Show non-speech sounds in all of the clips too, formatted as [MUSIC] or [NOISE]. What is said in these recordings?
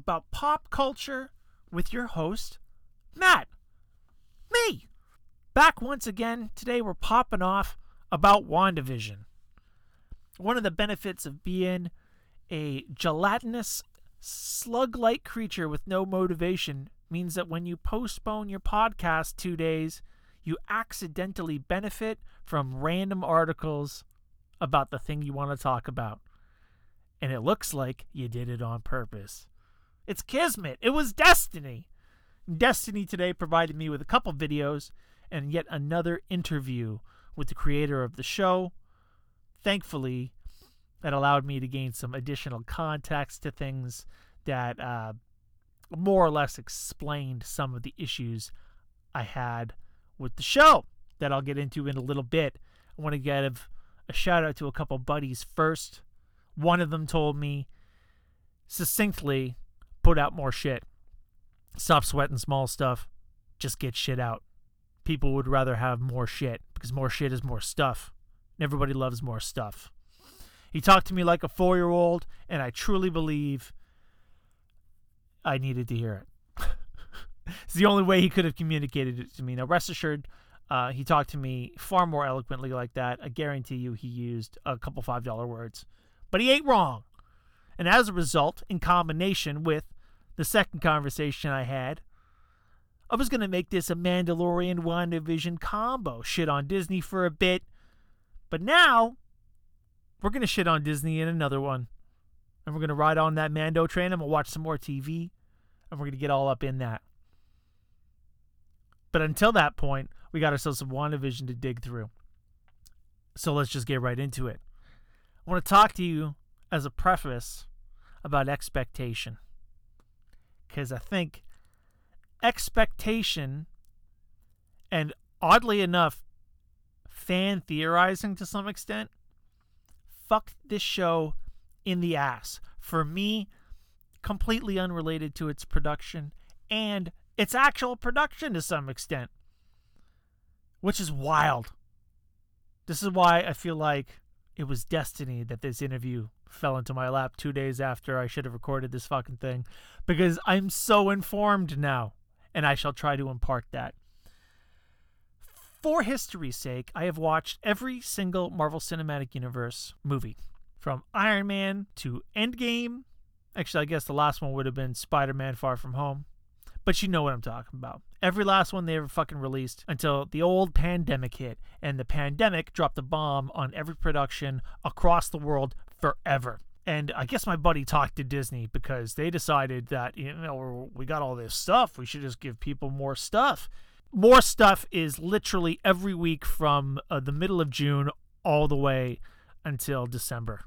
about pop culture with your host, Matt. Me. Back once again. Today we're popping off about WandaVision. One of the benefits of being a gelatinous, slug like creature with no motivation means that when you postpone your podcast two days, you accidentally benefit from random articles about the thing you want to talk about. And it looks like you did it on purpose. It's Kismet. It was destiny. Destiny today provided me with a couple videos and yet another interview with the creator of the show. Thankfully, that allowed me to gain some additional context to things that uh, more or less explained some of the issues I had with the show that I'll get into in a little bit. I want to give a shout out to a couple buddies first. One of them told me succinctly put out more shit. Stop sweating small stuff. Just get shit out. People would rather have more shit because more shit is more stuff. And everybody loves more stuff. He talked to me like a four year old, and I truly believe I needed to hear it. [LAUGHS] it's the only way he could have communicated it to me. Now, rest assured, uh, he talked to me far more eloquently like that. I guarantee you he used a couple $5 words. But he ain't wrong. And as a result, in combination with the second conversation I had, I was going to make this a Mandalorian WandaVision combo. Shit on Disney for a bit. But now, we're going to shit on Disney in another one. And we're going to ride on that Mando train. I'm going to watch some more TV. And we're going to get all up in that. But until that point, we got ourselves some WandaVision to dig through. So let's just get right into it. I want to talk to you as a preface about expectation. Because I think expectation and oddly enough, fan theorizing to some extent fucked this show in the ass. For me, completely unrelated to its production and its actual production to some extent, which is wild. This is why I feel like it was destiny that this interview fell into my lap two days after I should have recorded this fucking thing because I'm so informed now and I shall try to impart that. For history's sake, I have watched every single Marvel Cinematic Universe movie from Iron Man to Endgame. Actually, I guess the last one would have been Spider Man Far From Home. But you know what I'm talking about. Every last one they ever fucking released until the old pandemic hit, and the pandemic dropped a bomb on every production across the world forever. And I guess my buddy talked to Disney because they decided that, you know, we got all this stuff. We should just give people more stuff. More stuff is literally every week from uh, the middle of June all the way until December.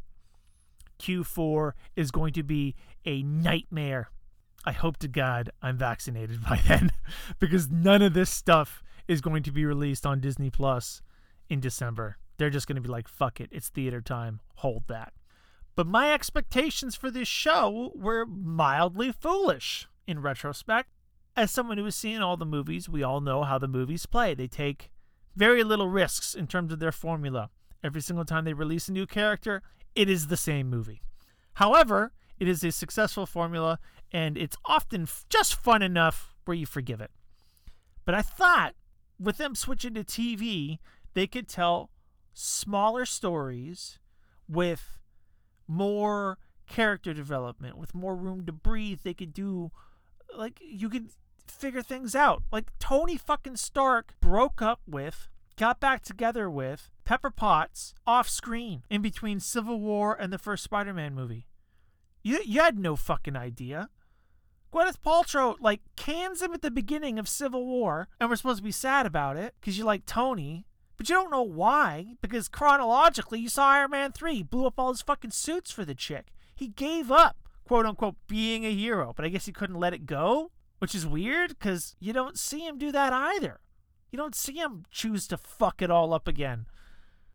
Q4 is going to be a nightmare. I hope to God I'm vaccinated [LAUGHS] by then because none of this stuff is going to be released on Disney Plus in December. They're just going to be like, fuck it, it's theater time, hold that. But my expectations for this show were mildly foolish in retrospect. As someone who has seen all the movies, we all know how the movies play. They take very little risks in terms of their formula. Every single time they release a new character, it is the same movie. However, it is a successful formula and it's often just fun enough where you forgive it. But I thought with them switching to TV, they could tell smaller stories with more character development, with more room to breathe. They could do, like, you could figure things out. Like, Tony fucking Stark broke up with, got back together with Pepper Potts off screen in between Civil War and the first Spider Man movie. You, you had no fucking idea. Gwyneth Paltrow like cans him at the beginning of Civil War, and we're supposed to be sad about it because you like Tony, but you don't know why because chronologically you saw Iron Man three blew up all his fucking suits for the chick. He gave up quote unquote being a hero, but I guess he couldn't let it go, which is weird because you don't see him do that either. You don't see him choose to fuck it all up again.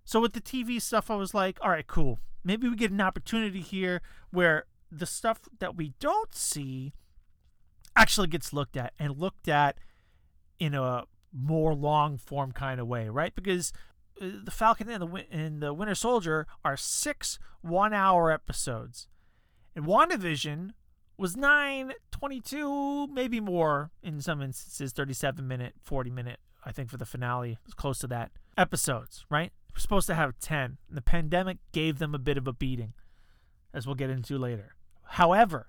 So with the TV stuff, I was like, all right, cool. Maybe we get an opportunity here where the stuff that we don't see actually gets looked at and looked at in a more long form kind of way, right? Because uh, the Falcon and the and the Winter Soldier are six one hour episodes, and WandaVision was 922, maybe more in some instances, 37 minute, 40 minute, I think for the finale, it was close to that, episodes, right? We're supposed to have 10. And the pandemic gave them a bit of a beating, as we'll get into later. However,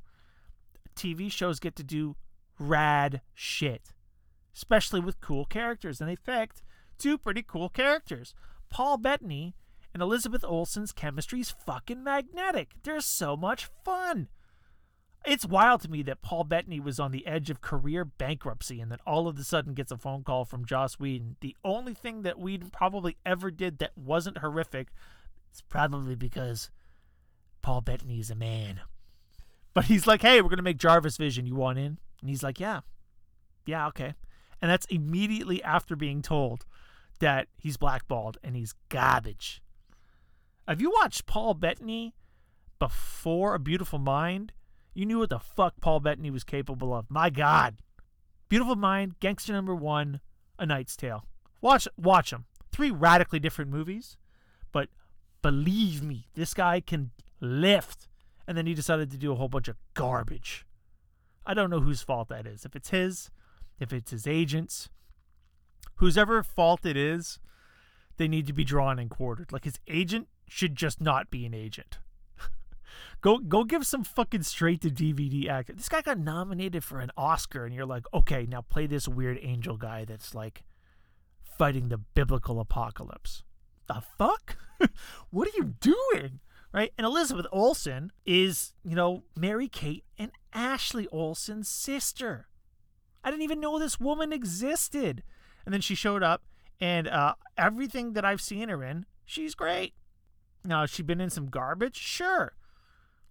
TV shows get to do rad shit, especially with cool characters. And they picked two pretty cool characters. Paul Bettany and Elizabeth Olsen's chemistry is fucking magnetic. They're so much fun. It's wild to me that Paul Bettany was on the edge of career bankruptcy and then all of a sudden gets a phone call from Joss Whedon. The only thing that Whedon probably ever did that wasn't horrific is probably because Paul Bettany is a man. But he's like, hey, we're going to make Jarvis Vision. You want in? And he's like, yeah. Yeah, okay. And that's immediately after being told that he's blackballed and he's garbage. Have you watched Paul Bettany before A Beautiful Mind? You knew what the fuck Paul Bettany was capable of. My God. Beautiful Mind, Gangster Number One, A Knight's Tale. Watch, watch them. Three radically different movies, but believe me, this guy can lift. And then he decided to do a whole bunch of garbage. I don't know whose fault that is. If it's his, if it's his agent's, whose ever fault it is, they need to be drawn and quartered. Like his agent should just not be an agent. [LAUGHS] go go give some fucking straight to DVD actor. This guy got nominated for an Oscar, and you're like, okay, now play this weird angel guy that's like fighting the biblical apocalypse. The fuck? [LAUGHS] what are you doing? Right? And Elizabeth Olsen is, you know, Mary Kate and Ashley Olsen's sister. I didn't even know this woman existed. And then she showed up, and uh, everything that I've seen her in, she's great. Now, has she been in some garbage? Sure.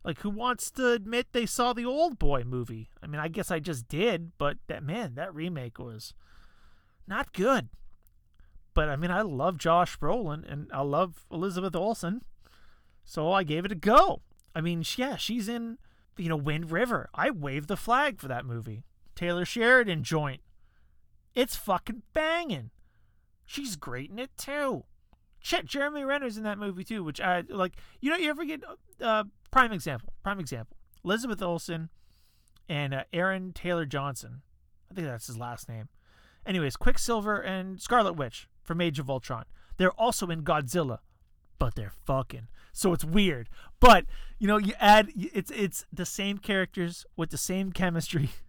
Like, who wants to admit they saw the Old Boy movie? I mean, I guess I just did, but that man, that remake was not good. But I mean, I love Josh Brolin and I love Elizabeth Olsen, so I gave it a go. I mean, yeah, she's in, you know, Wind River. I waved the flag for that movie. Taylor Sheridan joint. It's fucking banging. She's great in it too. Shit, Jeremy Renner's in that movie too, which I like. You know, you ever get uh, prime example? Prime example: Elizabeth Olsen and uh, Aaron Taylor Johnson. I think that's his last name. Anyways, Quicksilver and Scarlet Witch from Age of Ultron. They're also in Godzilla, but they're fucking. So it's weird. But you know, you add it's it's the same characters with the same chemistry [LAUGHS]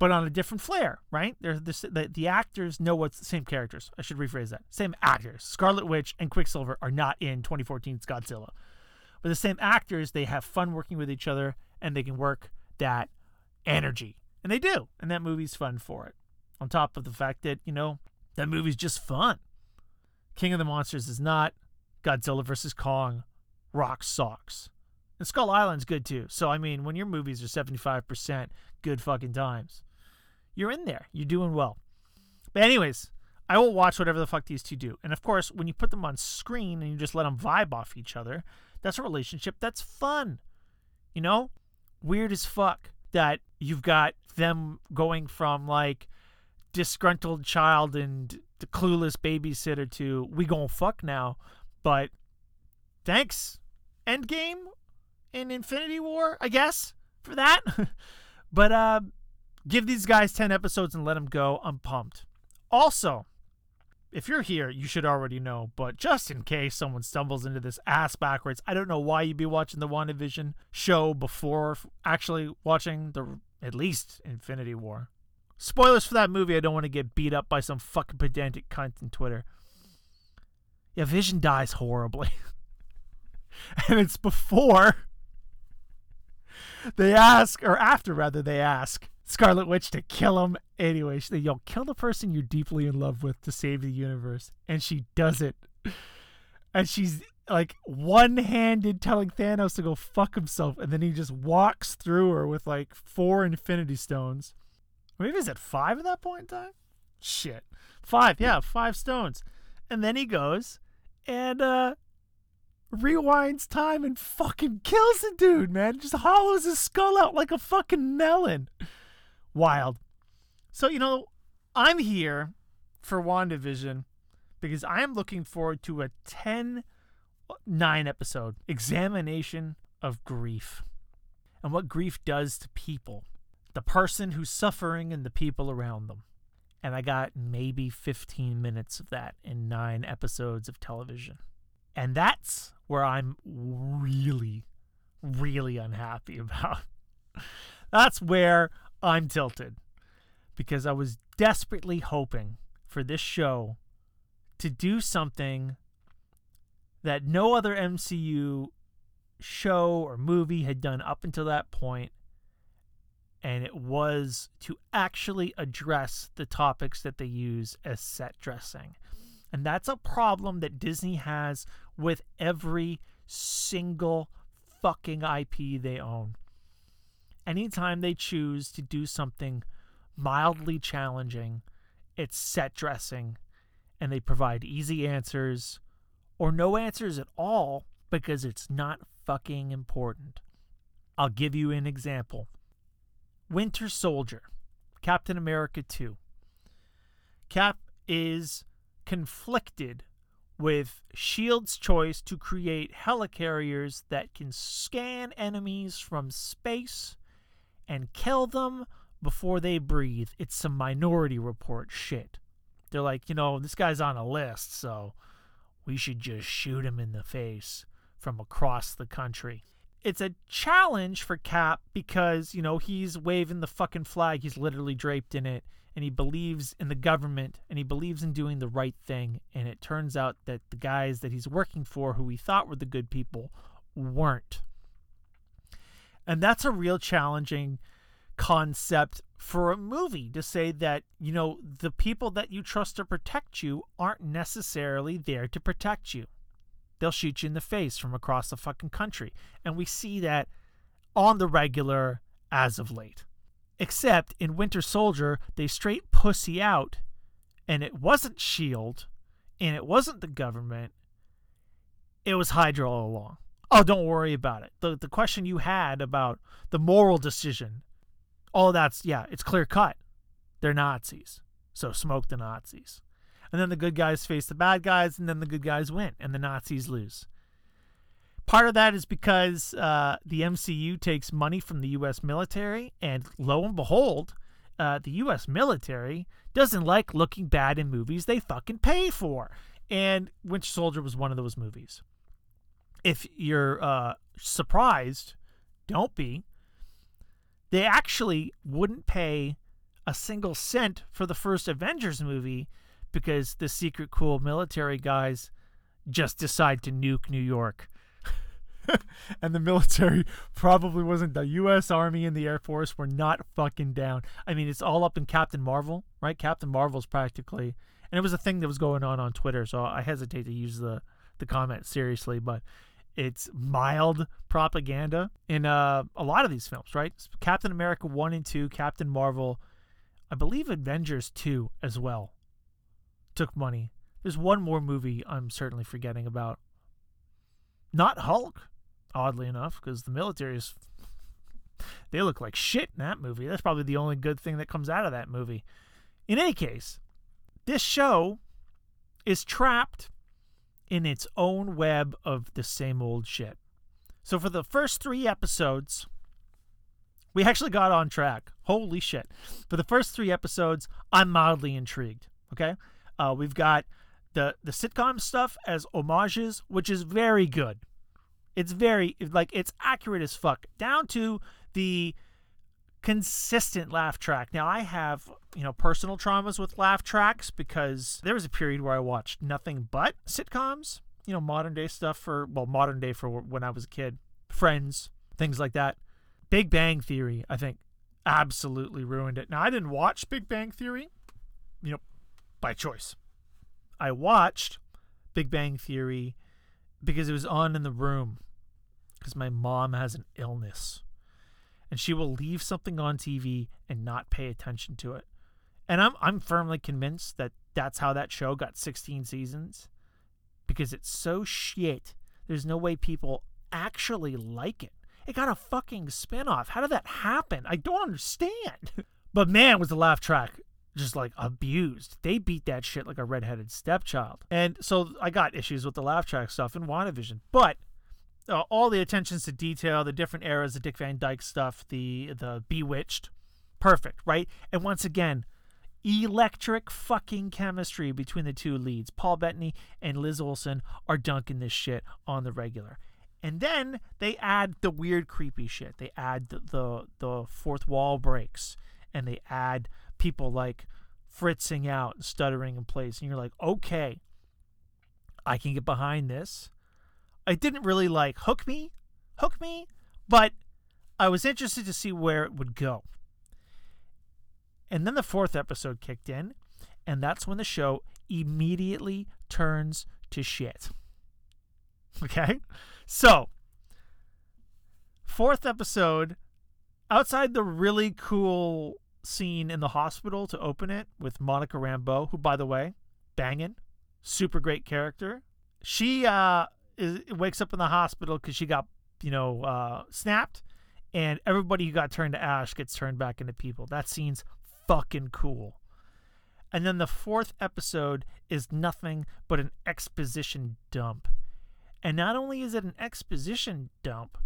but on a different flair, right? The, the, the actors know what's the same characters. I should rephrase that. Same actors. Scarlet Witch and Quicksilver are not in 2014's Godzilla. But the same actors, they have fun working with each other and they can work that energy. And they do. And that movie's fun for it. On top of the fact that, you know, that movie's just fun. King of the Monsters is not. Godzilla vs. Kong rocks socks. And Skull Island's good too. So, I mean, when your movies are 75% good fucking times, you're in there. You're doing well. But anyways, I will watch whatever the fuck these two do. And of course, when you put them on screen and you just let them vibe off each other, that's a relationship that's fun. You know? Weird as fuck that you've got them going from like disgruntled child and the clueless babysitter to we gonna fuck now. But thanks, Endgame and Infinity War, I guess, for that. [LAUGHS] but uh Give these guys 10 episodes and let them go. I'm pumped. Also, if you're here, you should already know, but just in case someone stumbles into this ass backwards, I don't know why you'd be watching the WandaVision show before actually watching the at least Infinity War. Spoilers for that movie, I don't want to get beat up by some fucking pedantic cunt on Twitter. Yeah, Vision dies horribly. [LAUGHS] and it's before they ask, or after rather, they ask Scarlet Witch to kill him anyway. She's like, yo, kill the person you're deeply in love with to save the universe. And she does it. And she's like one handed telling Thanos to go fuck himself. And then he just walks through her with like four Infinity Stones. Maybe he's at five at that point in time? Shit. Five, yeah, five stones. And then he goes and uh rewinds time and fucking kills the dude, man. Just hollows his skull out like a fucking melon wild. So, you know, I'm here for WandaVision because I am looking forward to a 10 9 episode examination of grief. and what grief does to people the person who's suffering and the people around them. And I got maybe 15 minutes of that in nine episodes of television. And that's where I'm really, really unhappy [LAUGHS] about. That's where I'm tilted because I was desperately hoping for this show to do something that no other MCU show or movie had done up until that point, and it was to actually address the topics that they use as set dressing. And that's a problem that Disney has with every single fucking IP they own. Anytime they choose to do something mildly challenging, it's set dressing, and they provide easy answers or no answers at all because it's not fucking important. I'll give you an example Winter Soldier, Captain America 2. Cap is conflicted with S.H.I.E.L.D's choice to create helicarriers that can scan enemies from space and kill them before they breathe. It's some minority report shit. They're like, you know, this guy's on a list, so we should just shoot him in the face from across the country. It's a challenge for Cap because, you know, he's waving the fucking flag. He's literally draped in it and he believes in the government and he believes in doing the right thing. And it turns out that the guys that he's working for, who he thought were the good people, weren't. And that's a real challenging concept for a movie to say that, you know, the people that you trust to protect you aren't necessarily there to protect you. They'll shoot you in the face from across the fucking country. And we see that on the regular as of late. Except in Winter Soldier, they straight pussy out, and it wasn't S.H.I.E.L.D., and it wasn't the government. It was Hydra all along. Oh, don't worry about it. The, the question you had about the moral decision, all that's, yeah, it's clear cut. They're Nazis. So smoke the Nazis. And then the good guys face the bad guys, and then the good guys win, and the Nazis lose. Part of that is because uh, the MCU takes money from the U.S. military, and lo and behold, uh, the U.S. military doesn't like looking bad in movies they fucking pay for. And Winter Soldier was one of those movies. If you're uh, surprised, don't be. They actually wouldn't pay a single cent for the first Avengers movie because the secret cool military guys just decide to nuke New York [LAUGHS] and the military probably wasn't the U.S. Army and the Air Force were not fucking down. I mean, it's all up in Captain Marvel, right? Captain Marvel's practically, and it was a thing that was going on on Twitter, so I hesitate to use the the comment seriously, but it's mild propaganda in uh, a lot of these films, right? Captain America 1 and 2, Captain Marvel, I believe Avengers 2 as well took money. There's one more movie I'm certainly forgetting about. Not Hulk oddly enough, because the military is. They look like shit in that movie. That's probably the only good thing that comes out of that movie. In any case, this show is trapped in its own web of the same old shit. So for the first three episodes, we actually got on track. Holy shit. For the first three episodes, I'm mildly intrigued. Okay? Uh, we've got the, the sitcom stuff as homages, which is very good. It's very like it's accurate as fuck down to the consistent laugh track. Now I have, you know, personal traumas with laugh tracks because there was a period where I watched nothing but sitcoms, you know, modern day stuff for well, modern day for when I was a kid, Friends, things like that. Big Bang Theory, I think absolutely ruined it. Now I didn't watch Big Bang Theory, you know, by choice. I watched Big Bang Theory because it was on in the room because my mom has an illness and she will leave something on TV and not pay attention to it. And I'm I'm firmly convinced that that's how that show got 16 seasons because it's so shit. There's no way people actually like it. It got a fucking spin-off. How did that happen? I don't understand. [LAUGHS] but man, was the laugh track just like abused. They beat that shit like a redheaded stepchild. And so I got issues with the laugh track stuff in WandaVision. But uh, all the attentions to detail, the different eras, the Dick Van Dyke stuff, the the Bewitched, perfect, right? And once again, electric fucking chemistry between the two leads. Paul Bettany and Liz Olsen are dunking this shit on the regular. And then they add the weird creepy shit. They add the the, the fourth wall breaks and they add people like fritzing out and stuttering in place and you're like, "Okay, I can get behind this." It didn't really like hook me, hook me, but I was interested to see where it would go. And then the fourth episode kicked in, and that's when the show immediately turns to shit. [LAUGHS] Okay? So, fourth episode, outside the really cool scene in the hospital to open it with Monica Rambeau, who, by the way, banging, super great character. She uh, is, wakes up in the hospital because she got, you know, uh, snapped, and everybody who got turned to ash gets turned back into people. That scene's fucking cool. And then the fourth episode is nothing but an exposition dump. And not only is it an exposition dump,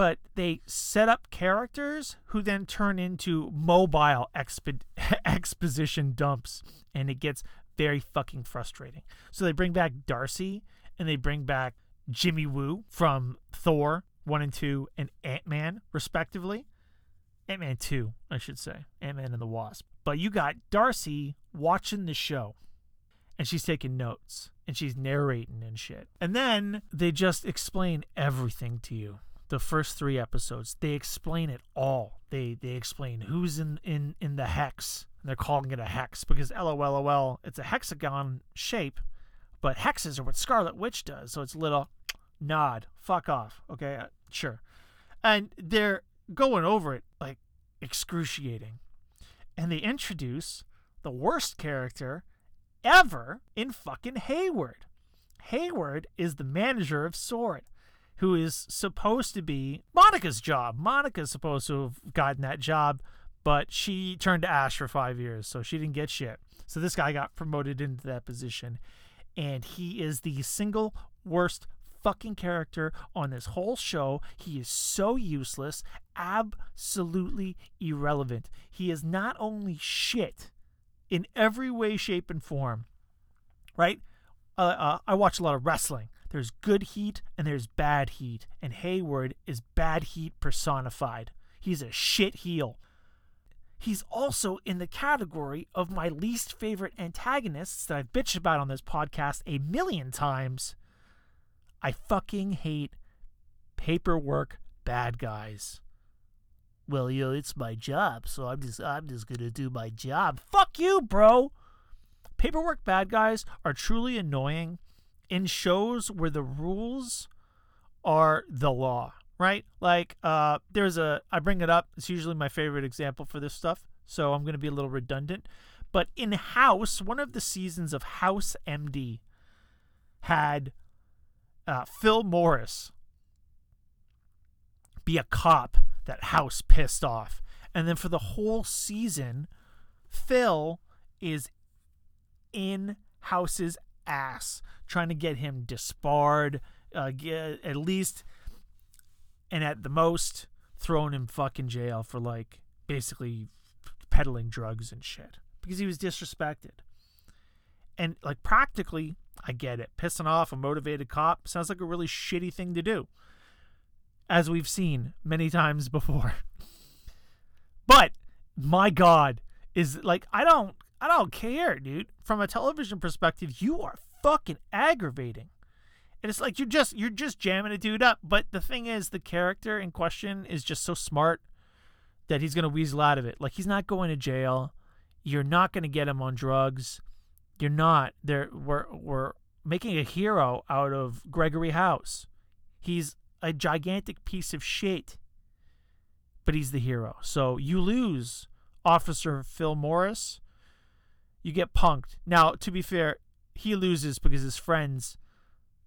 but they set up characters who then turn into mobile expo- [LAUGHS] exposition dumps. And it gets very fucking frustrating. So they bring back Darcy and they bring back Jimmy Woo from Thor 1 and 2 and Ant Man, respectively. Ant Man 2, I should say. Ant Man and the Wasp. But you got Darcy watching the show, and she's taking notes, and she's narrating and shit. And then they just explain everything to you. The first three episodes, they explain it all. They they explain who's in in in the hex. They're calling it a hex because LOLOL, it's a hexagon shape, but hexes are what Scarlet Witch does. So it's little nod. Fuck off. Okay, uh, sure. And they're going over it like excruciating. And they introduce the worst character ever in fucking Hayward. Hayward is the manager of Sword, who is supposed to be Monica's job. Monica's supposed to have gotten that job, but she turned to Ash for five years, so she didn't get shit. So this guy got promoted into that position, and he is the single worst fucking character on this whole show. He is so useless, absolutely irrelevant. He is not only shit in every way, shape, and form, right? Uh, uh, I watch a lot of wrestling. There's good heat and there's bad heat, and Hayward is bad heat personified. He's a shit heel. He's also in the category of my least favorite antagonists that I've bitched about on this podcast a million times. I fucking hate paperwork bad guys. Well, you know, it's my job, so I'm just I'm just gonna do my job. Fuck you, bro. Paperwork bad guys are truly annoying in shows where the rules are the law, right? Like, uh, there's a I bring it up. It's usually my favorite example for this stuff, so I'm gonna be a little redundant. But in House, one of the seasons of House MD had uh, Phil Morris be a cop that House pissed off. And then for the whole season, Phil is in House's ass, trying to get him disbarred, uh, get, at least, and at the most, thrown in fucking jail for like basically peddling drugs and shit because he was disrespected. And like practically, I get it. Pissing off a motivated cop sounds like a really shitty thing to do, as we've seen many times before. [LAUGHS] But my God, is like I don't I don't care, dude. From a television perspective, you are fucking aggravating. And it's like you're just you're just jamming a dude up. But the thing is, the character in question is just so smart that he's gonna weasel out of it. Like he's not going to jail. You're not gonna get him on drugs. You're not. There we're we're making a hero out of Gregory House. He's a gigantic piece of shit. But he's the hero. So you lose Officer Phil Morris. You get punked. Now, to be fair, he loses because his friends,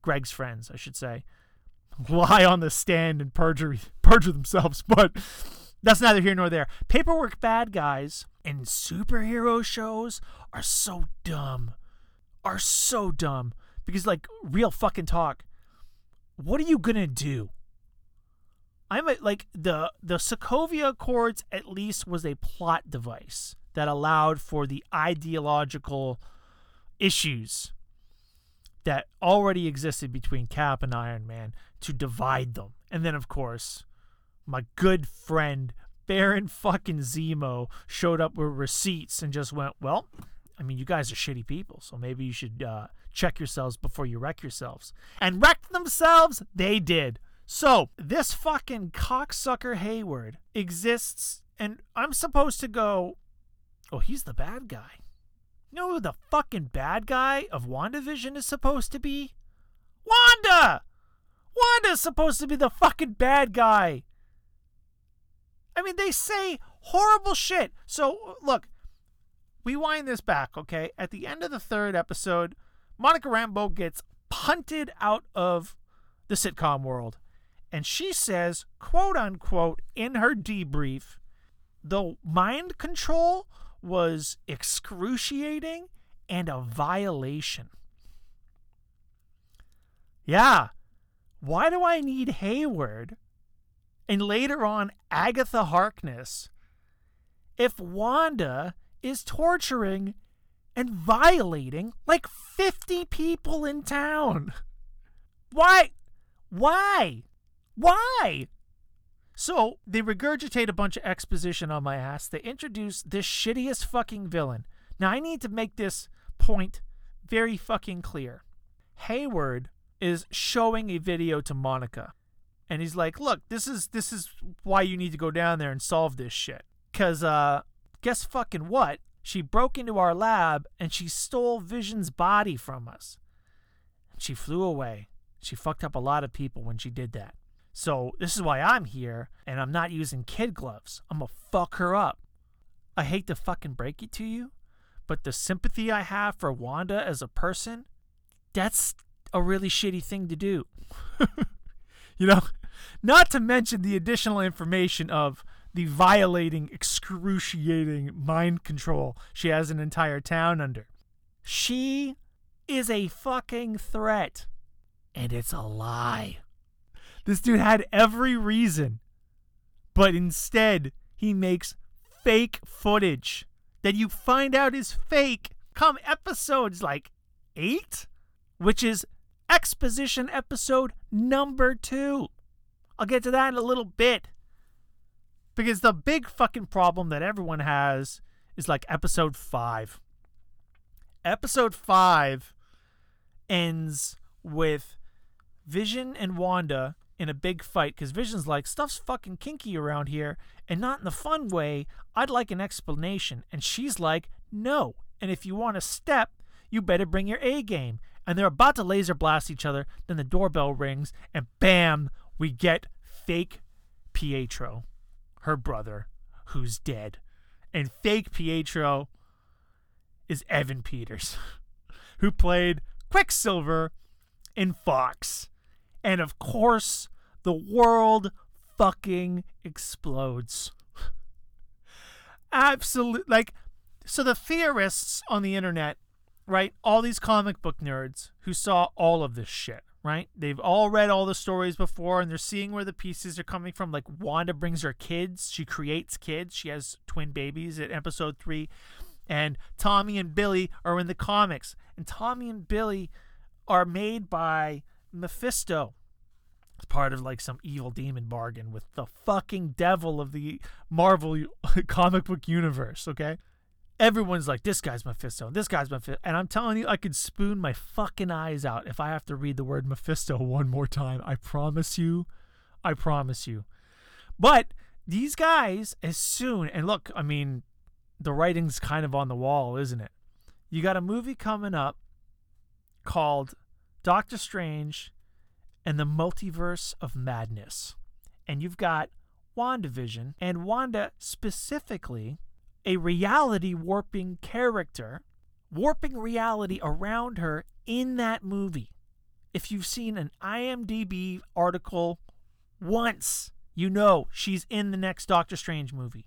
Greg's friends, I should say, [LAUGHS] lie on the stand and perjure [LAUGHS] perjure themselves. [LAUGHS] But that's neither here nor there. Paperwork bad guys in superhero shows are so dumb. Are so dumb. Because, like, real fucking talk. what are you gonna do? I'm a, like the the Sokovia Accords at least was a plot device that allowed for the ideological issues that already existed between Cap and Iron Man to divide them. And then of course, my good friend Baron fucking Zemo showed up with receipts and just went, "Well, I mean, you guys are shitty people, so maybe you should uh, check yourselves before you wreck yourselves." And wreck themselves, they did. So this fucking cocksucker Hayward exists, and I'm supposed to go, "Oh, he's the bad guy." You know who the fucking bad guy of WandaVision is supposed to be? Wanda! Wanda's supposed to be the fucking bad guy. I mean, they say horrible shit. So, look, we wind this back, okay? At the end of the third episode, Monica Rambeau gets punted out of the sitcom world. And she says, quote unquote, in her debrief, the mind control was excruciating and a violation. Yeah. Why do I need Hayward and later on Agatha Harkness if Wanda is torturing and violating like 50 people in town? [LAUGHS] Why? Why? Why? So they regurgitate a bunch of exposition on my ass. They introduce this shittiest fucking villain. Now I need to make this point very fucking clear. Hayward is showing a video to Monica and he's like, "Look, this is this is why you need to go down there and solve this shit. Cause uh, guess fucking what? She broke into our lab and she stole Vision's body from us. She flew away. She fucked up a lot of people when she did that. So this is why I'm here, and I'm not using kid gloves. I'm gonna fuck her up. I hate to fucking break it to you, but the sympathy I have for Wanda as a person, that's a really shitty thing to do. [LAUGHS] you know, not to mention the additional information of the violating, excruciating mind control she has an entire town under. She is a fucking threat. And it's a lie. This dude had every reason. But instead, he makes fake footage that you find out is fake come episodes like eight, which is exposition episode number two. I'll get to that in a little bit. Because the big fucking problem that everyone has is like episode five. Episode five ends with Vision and Wanda in a big fight because Vision's like, stuff's fucking kinky around here and not in the fun way. I'd like an explanation. And she's like, no. And if you want to step, you better bring your A game. And they're about to laser blast each other. Then the doorbell rings and bam, we get fake Pietro, her brother, who's dead. And fake Pietro is Evan Peters, [LAUGHS] who played Quicksilver in Fox. And of course, the world fucking explodes. Absolute like so the theorists on the internet, right? All these comic book nerds who saw all of this shit, right? They've all read all the stories before and they're seeing where the pieces are coming from. Like Wanda brings her kids, she creates kids, she has twin babies at episode 3. And Tommy and Billy are in the comics. And Tommy and Billy are made by Mephisto. It's part of like some evil demon bargain with the fucking devil of the Marvel [LAUGHS] comic book universe, okay? Everyone's like, this guy's Mephisto, this guy's Mephisto. And I'm telling you, I could spoon my fucking eyes out if I have to read the word Mephisto [LAUGHS] one more time. I promise you. I promise you. But these guys, as soon, and look, I mean, the writing's kind of on the wall, isn't it? You got a movie coming up called Doctor Strange and the Multiverse of Madness. And you've got WandaVision, and Wanda specifically, a reality warping character, warping reality around her in that movie. If you've seen an IMDb article once, you know she's in the next Doctor Strange movie.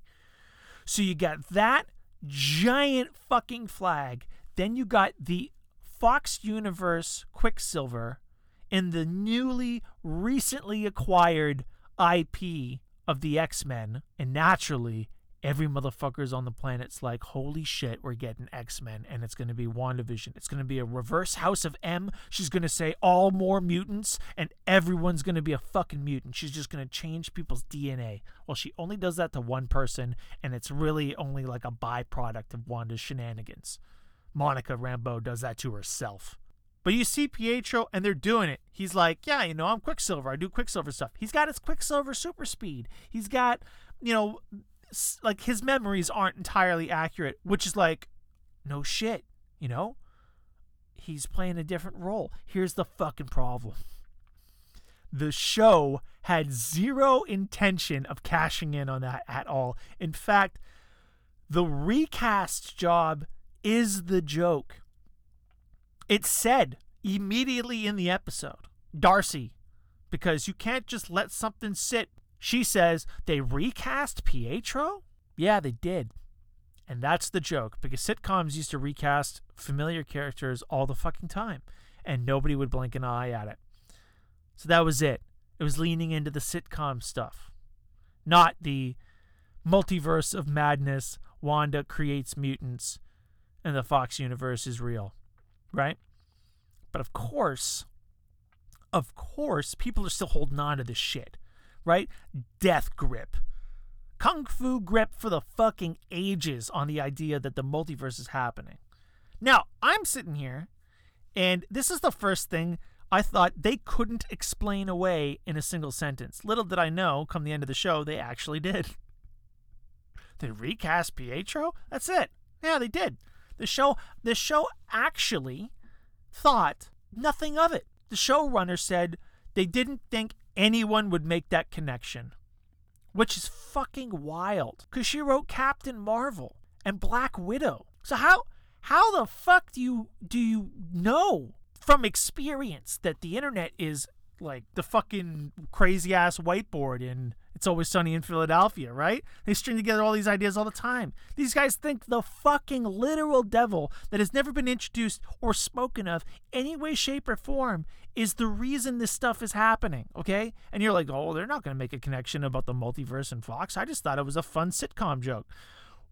So you got that giant fucking flag. Then you got the Fox Universe Quicksilver in the newly recently acquired IP of the X Men, and naturally, every motherfuckers on the planet's like, holy shit, we're getting X Men, and it's going to be WandaVision. It's going to be a reverse House of M. She's going to say all more mutants, and everyone's going to be a fucking mutant. She's just going to change people's DNA. Well, she only does that to one person, and it's really only like a byproduct of Wanda's shenanigans. Monica Rambeau does that to herself. But you see Pietro, and they're doing it. He's like, yeah, you know, I'm Quicksilver. I do Quicksilver stuff. He's got his Quicksilver super speed. He's got, you know, like his memories aren't entirely accurate, which is like, no shit, you know? He's playing a different role. Here's the fucking problem the show had zero intention of cashing in on that at all. In fact, the recast job is the joke. It said immediately in the episode, Darcy, because you can't just let something sit she says they recast Pietro? Yeah, they did. And that's the joke because sitcoms used to recast familiar characters all the fucking time and nobody would blink an eye at it. So that was it. It was leaning into the sitcom stuff, not the multiverse of madness. Wanda creates mutants and the Fox universe is real, right? But of course, of course, people are still holding on to this shit right? Death grip. Kung fu grip for the fucking ages on the idea that the multiverse is happening. Now, I'm sitting here, and this is the first thing I thought they couldn't explain away in a single sentence. Little did I know, come the end of the show, they actually did. [LAUGHS] They recast Pietro? That's it. Yeah, they did. The show the show actually thought nothing of it. The showrunner said they didn't think anyone would make that connection. Which is fucking wild. Because she wrote Captain Marvel and Black Widow. So how how the fuck do you do you know from experience that the internet is like the fucking crazy ass whiteboard in It's Always Sunny in Philadelphia, right? They string together all these ideas all the time. These guys think the fucking literal devil that has never been introduced or spoken of any way, shape, or form is the reason this stuff is happening, okay? And you're like, oh, they're not going to make a connection about the multiverse and Fox. I just thought it was a fun sitcom joke.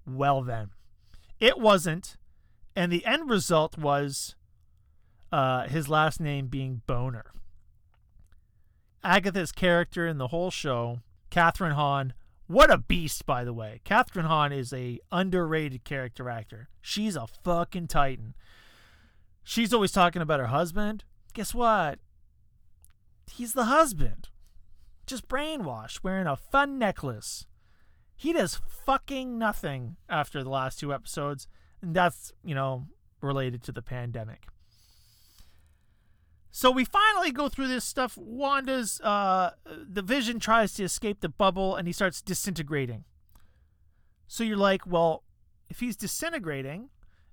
Well, then, it wasn't. And the end result was uh, his last name being Bohner. Agatha's character in the whole show, Kathryn Hahn. What a beast, by the way. Kathryn Hahn is a underrated character actor. She's a fucking titan. She's always talking about her husband. Guess what? He's the husband. Just brainwashed, wearing a fun necklace. He does fucking nothing after the last two episodes, and that's, you know, related to the pandemic. So we finally go through this stuff. Wanda's uh, the Vision tries to escape the bubble, and he starts disintegrating. So you're like, well, if he's disintegrating,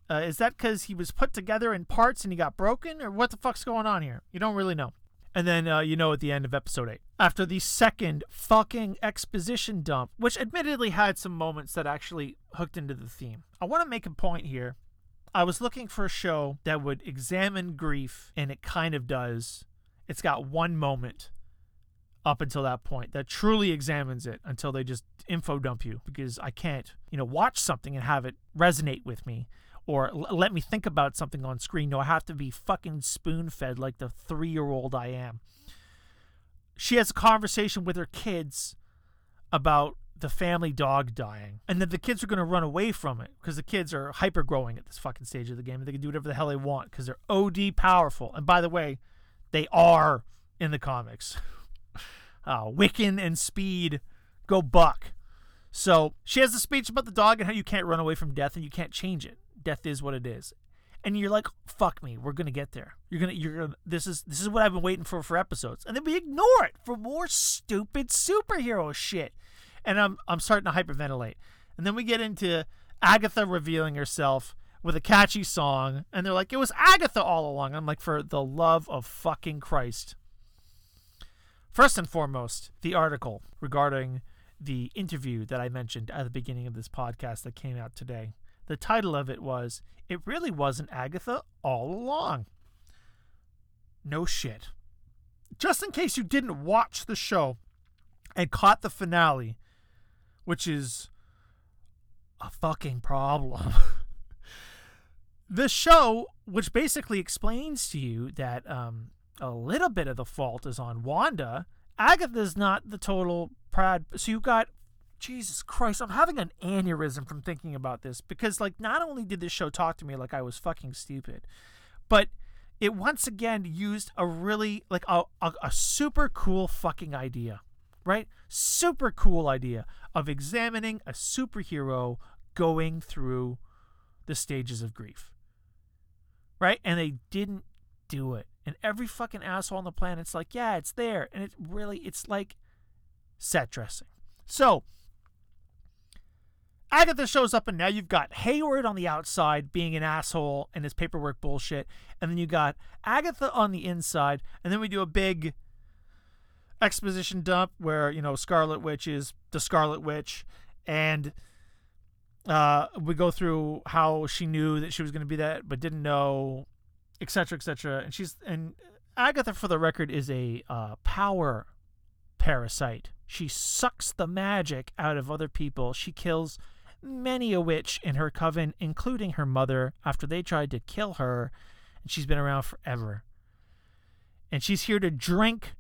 uh, is that because he was put together in parts and he got broken, or what the fuck's going on here? You don't really know. And then uh, you know at the end of episode 8. After the second fucking exposition dump, which admittedly had some moments that actually hooked into the theme. I want to make a point here I was looking for a show that would examine grief, and it kind of does. It's got one moment up until that point that truly examines it until they just info dump you because I can't, you know, watch something and have it resonate with me or l- let me think about something on screen. No, I have to be fucking spoon fed like the three year old I am. She has a conversation with her kids about the family dog dying, and that the kids are going to run away from it because the kids are hyper growing at this fucking stage of the game. And they can do whatever the hell they want because they're OD powerful. And by the way, they are in the comics. [LAUGHS] uh, Wiccan and Speed go buck. So she has a speech about the dog and how you can't run away from death and you can't change it. Death is what it is. And you're like, fuck me, we're gonna get there. You're gonna, you're gonna. This is this is what I've been waiting for for episodes, and then we ignore it for more stupid superhero shit and I'm I'm starting to hyperventilate. And then we get into Agatha revealing herself with a catchy song, and they're like, "It was Agatha all along." I'm like, "For the love of fucking Christ!" First and foremost, the article regarding the interview that I mentioned at the beginning of this podcast that came out today. The title of it was "It really wasn't Agatha all along." No shit. just in case you didn't watch the show and caught the finale, which is a fucking problem. [LAUGHS] the show, which basically explains to you that um, a little bit of the fault is on Wanda. Agatha's not the total prad. So you got Jesus Christ, I'm having an aneurysm from thinking about this because, like, not only did this show talk to me like I was fucking stupid, but it once again used a really, like, a, a, a super cool fucking idea, right? Super cool idea of examining a superhero going through the stages of grief, right? And they didn't do it. And every fucking asshole on the planet's like, yeah, it's there. And it really, it's like set dressing. So, Agatha shows up, and now you've got Hayward on the outside being an asshole and his paperwork bullshit, and then you got Agatha on the inside, and then we do a big exposition dump where you know Scarlet Witch is the Scarlet Witch, and uh, we go through how she knew that she was going to be that, but didn't know, etc., etc. And she's and Agatha, for the record, is a uh, power parasite. She sucks the magic out of other people. She kills many a witch in her coven, including her mother, after they tried to kill her, and she's been around forever. And she's here to drink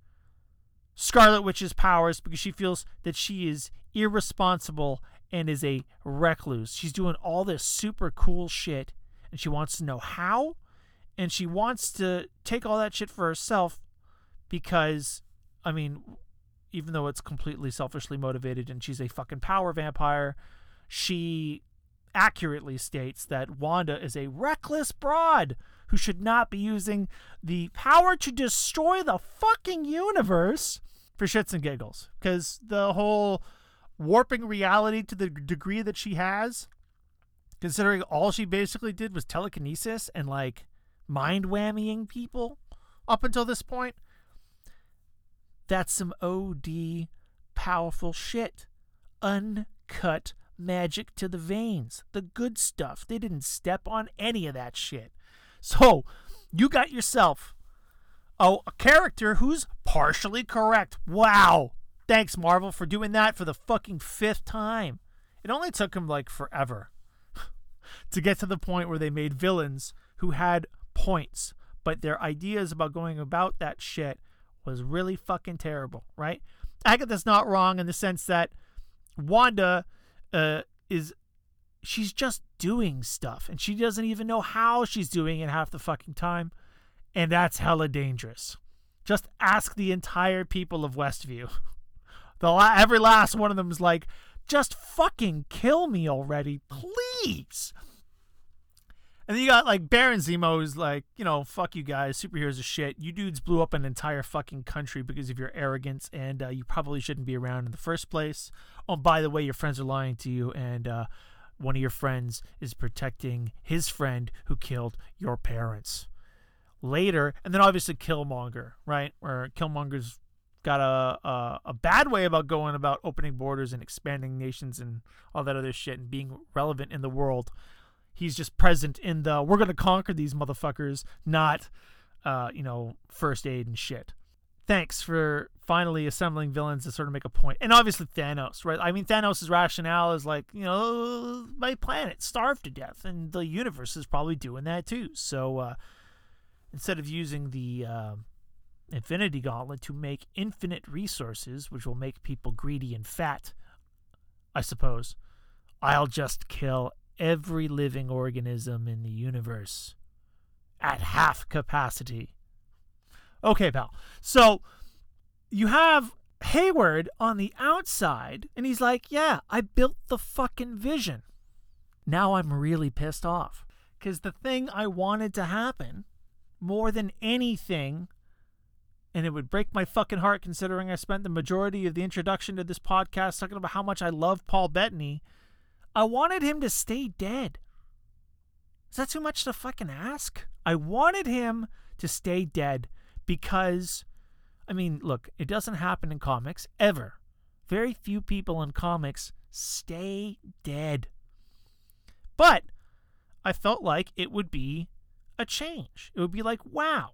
Scarlet Witch's powers because she feels that she is irresponsible and is a recluse. She's doing all this super cool shit, and she wants to know how, and she wants to take all that shit for herself because, I mean, even though it's completely selfishly motivated and she's a fucking power vampire, she accurately states that Wanda is a reckless broad who should not be using the power to destroy the fucking universe for shits and giggles. Because the whole warping reality to the degree that she has, considering all she basically did was telekinesis and like mind whammying people up until this point, that's some OD powerful shit. Uncut magic to the veins, the good stuff. They didn't step on any of that shit. So, you got yourself oh, a character who's partially correct. Wow. Thanks, Marvel, for doing that for the fucking fifth time. It only took him like forever [LAUGHS] to get to the point where they made villains who had points, but their ideas about going about that shit was really fucking terrible, right? Agatha's not wrong in the sense that Wanda uh, is she's just doing stuff and she doesn't even know how she's doing it half the fucking time. And that's hella dangerous. Just ask the entire people of Westview. [LAUGHS] The la- every last one of them is like, just fucking kill me already, please. And then you got like Baron Zemo who's like, you know, fuck you guys, superheroes are shit. You dudes blew up an entire fucking country because of your arrogance, and uh, you probably shouldn't be around in the first place. Oh, by the way, your friends are lying to you, and uh, one of your friends is protecting his friend who killed your parents. Later, and then obviously Killmonger, right? Where Killmonger's got a, a, a bad way about going about opening borders and expanding nations and all that other shit and being relevant in the world he's just present in the we're gonna conquer these motherfuckers, not uh, you know, first aid and shit. Thanks for finally assembling villains to sort of make a point. And obviously Thanos, right? I mean Thanos' rationale is like, you know, my planet starved to death and the universe is probably doing that too. So uh instead of using the uh, Infinity Gauntlet to make infinite resources, which will make people greedy and fat, I suppose, I'll just kill every living organism in the universe at half capacity. Okay, pal. So you have Hayward on the outside, and he's like, Yeah, I built the fucking vision. Now I'm really pissed off. Because the thing I wanted to happen more than anything, and it would break my fucking heart considering I spent the majority of the introduction to this podcast talking about how much I love Paul Bettany I wanted him to stay dead. Is that too much to fucking ask? I wanted him to stay dead because, I mean, look, it doesn't happen in comics ever. Very few people in comics stay dead. But I felt like it would be a change. It would be like, wow,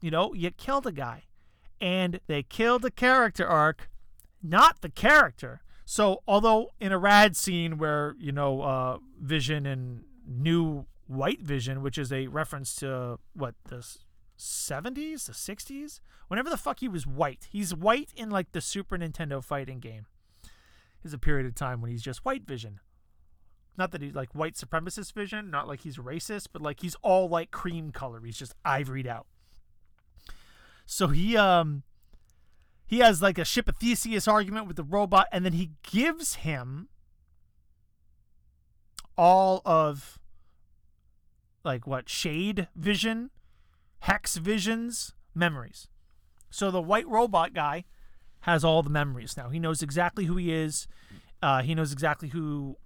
you know, you killed a guy. and they killed the character arc, not the character. So, although in a rad scene where, you know, uh, Vision and new White Vision, which is a reference to what, the 70s, the 60s? Whenever the fuck he was white. He's white in like the Super Nintendo fighting game. There's a period of time when he's just White Vision. Not that he's like white supremacist vision, not like he's racist, but like he's all like cream color. He's just ivoried out. So he um he has like a ship of Theseus argument with the robot, and then he gives him all of like what shade vision, hex visions, memories. So the white robot guy has all the memories now. He knows exactly who he is. Uh, he knows exactly who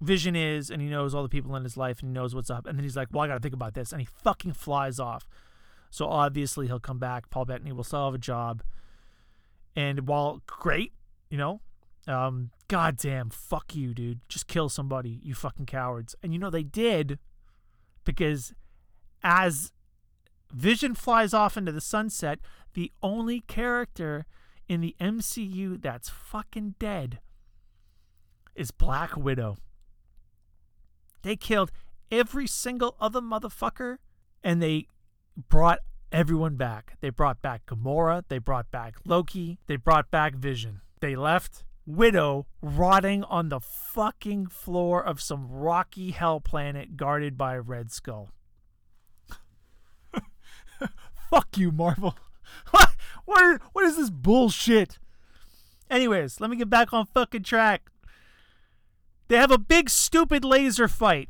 Vision is, and he knows all the people in his life, and he knows what's up. And then he's like, "Well, I got to think about this," and he fucking flies off. So obviously he'll come back. Paul Bettany will still have a job. And while great, you know, um, goddamn, fuck you, dude. Just kill somebody, you fucking cowards. And you know they did because as Vision flies off into the sunset, the only character in the MCU that's fucking dead is Black Widow. They killed every single other motherfucker and they brought everyone back. They brought back Gamora, they brought back Loki, they brought back Vision. They left Widow rotting on the fucking floor of some rocky hell planet guarded by a Red Skull. [LAUGHS] Fuck you, Marvel. [LAUGHS] What? What? What is this bullshit? Anyways, let me get back on fucking track. They have a big stupid laser fight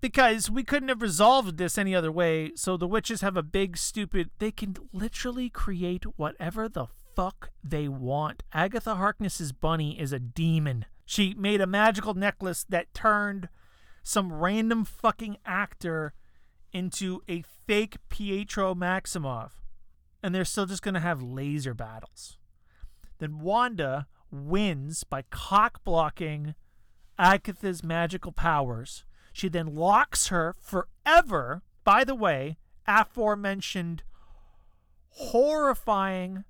because we couldn't have resolved this any other way. So the witches have a big stupid. They can literally create whatever the fuck they want. Agatha Harkness's bunny is a demon. She made a magical necklace that turned some random fucking actor into a fake Pietro Maximoff. And they're still just going to have laser battles. Then Wanda wins by cock blocking Agatha's magical powers. She then locks her forever, by the way, aforementioned horrifying